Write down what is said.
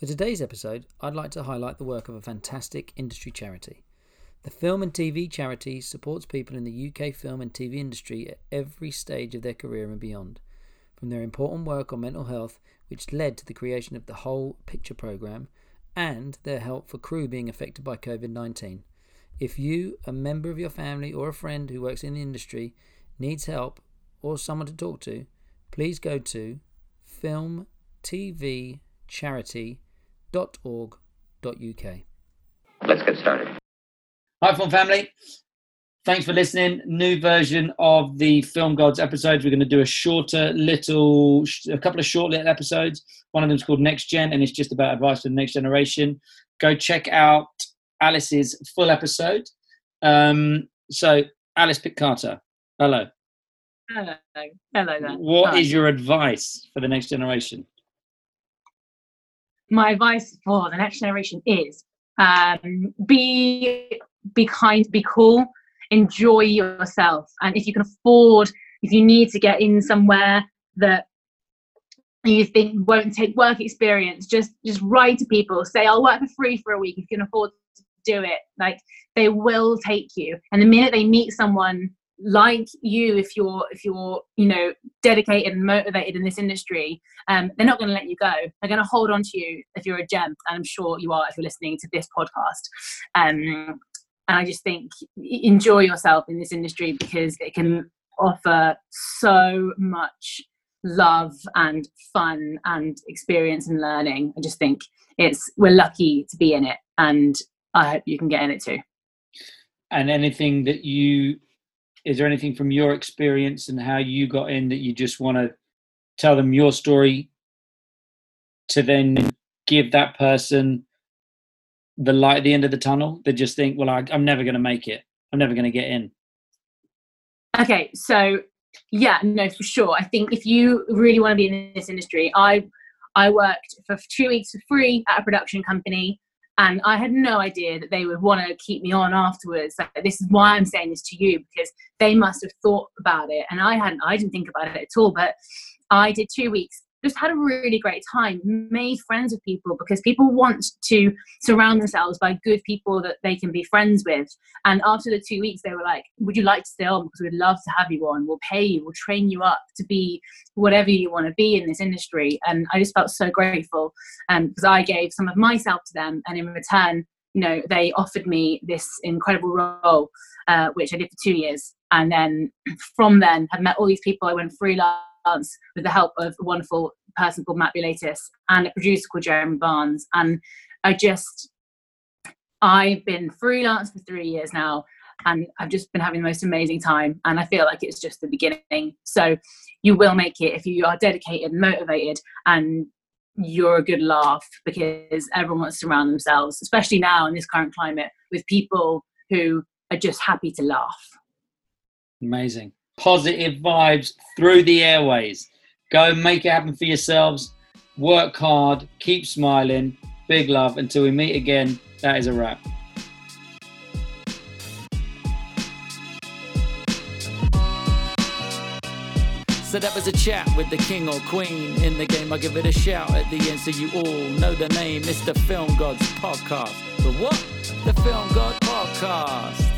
For today's episode, I'd like to highlight the work of a fantastic industry charity. The Film and TV Charity supports people in the UK film and TV industry at every stage of their career and beyond. From their important work on mental health, which led to the creation of the Whole Picture programme, and their help for crew being affected by COVID 19. If you, a member of your family, or a friend who works in the industry needs help or someone to talk to, please go to filmtvcharity.org.uk. Let's get started. Hi, Film Family. Thanks for listening. New version of the Film Gods episodes. We're going to do a shorter little, a couple of short little episodes. One of them is called Next Gen, and it's just about advice for the next generation. Go check out Alice's full episode. Um, so, Alice Pitt Carter, hello. Hello. Hello there. What Hi. is your advice for the next generation? My advice for the next generation is um, be be kind, be cool, enjoy yourself, and if you can afford, if you need to get in somewhere that you think won't take work experience, just just write to people, say I'll work for free for a week if you can afford to do it. Like they will take you, and the minute they meet someone like you if you're if you're you know dedicated and motivated in this industry um, they're not going to let you go. They're going to hold on to you if you're a gem and i'm sure you are if you're listening to this podcast. Um, and i just think enjoy yourself in this industry because it can offer so much love and fun and experience and learning. I just think it's we're lucky to be in it and i hope you can get in it too. And anything that you, is there anything from your experience and how you got in that you just want to tell them your story to then give that person the light at the end of the tunnel? They just think, well, I, I'm never going to make it. I'm never going to get in. Okay, so yeah, no, for sure. I think if you really want to be in this industry, I I worked for two weeks for free at a production company, and I had no idea that they would want to keep me on afterwards. Like, this is why I'm saying this to you because they must have thought about it, and I hadn't. I didn't think about it at all, but I did two weeks. Just had a really great time, made friends with people because people want to surround themselves by good people that they can be friends with. And after the two weeks, they were like, Would you like to stay on? Because we'd love to have you on. We'll pay you, we'll train you up to be whatever you want to be in this industry. And I just felt so grateful um, because I gave some of myself to them. And in return, you know, they offered me this incredible role, uh, which I did for two years. And then from then, have met all these people. I went freelance with the help of a wonderful person called Matt Bulatis and a producer called Jeremy Barnes. And I just, I've been freelance for three years now, and I've just been having the most amazing time. And I feel like it's just the beginning. So you will make it if you are dedicated motivated and you're a good laugh because everyone wants to surround themselves, especially now in this current climate, with people who are just happy to laugh. Amazing. Positive vibes through the airways. Go make it happen for yourselves. Work hard. Keep smiling. Big love. Until we meet again, that is a wrap. So that was a chat with the king or queen. In the game, I give it a shout at the end so you all know the name. It's the Film Gods Podcast. The what? The Film God Podcast.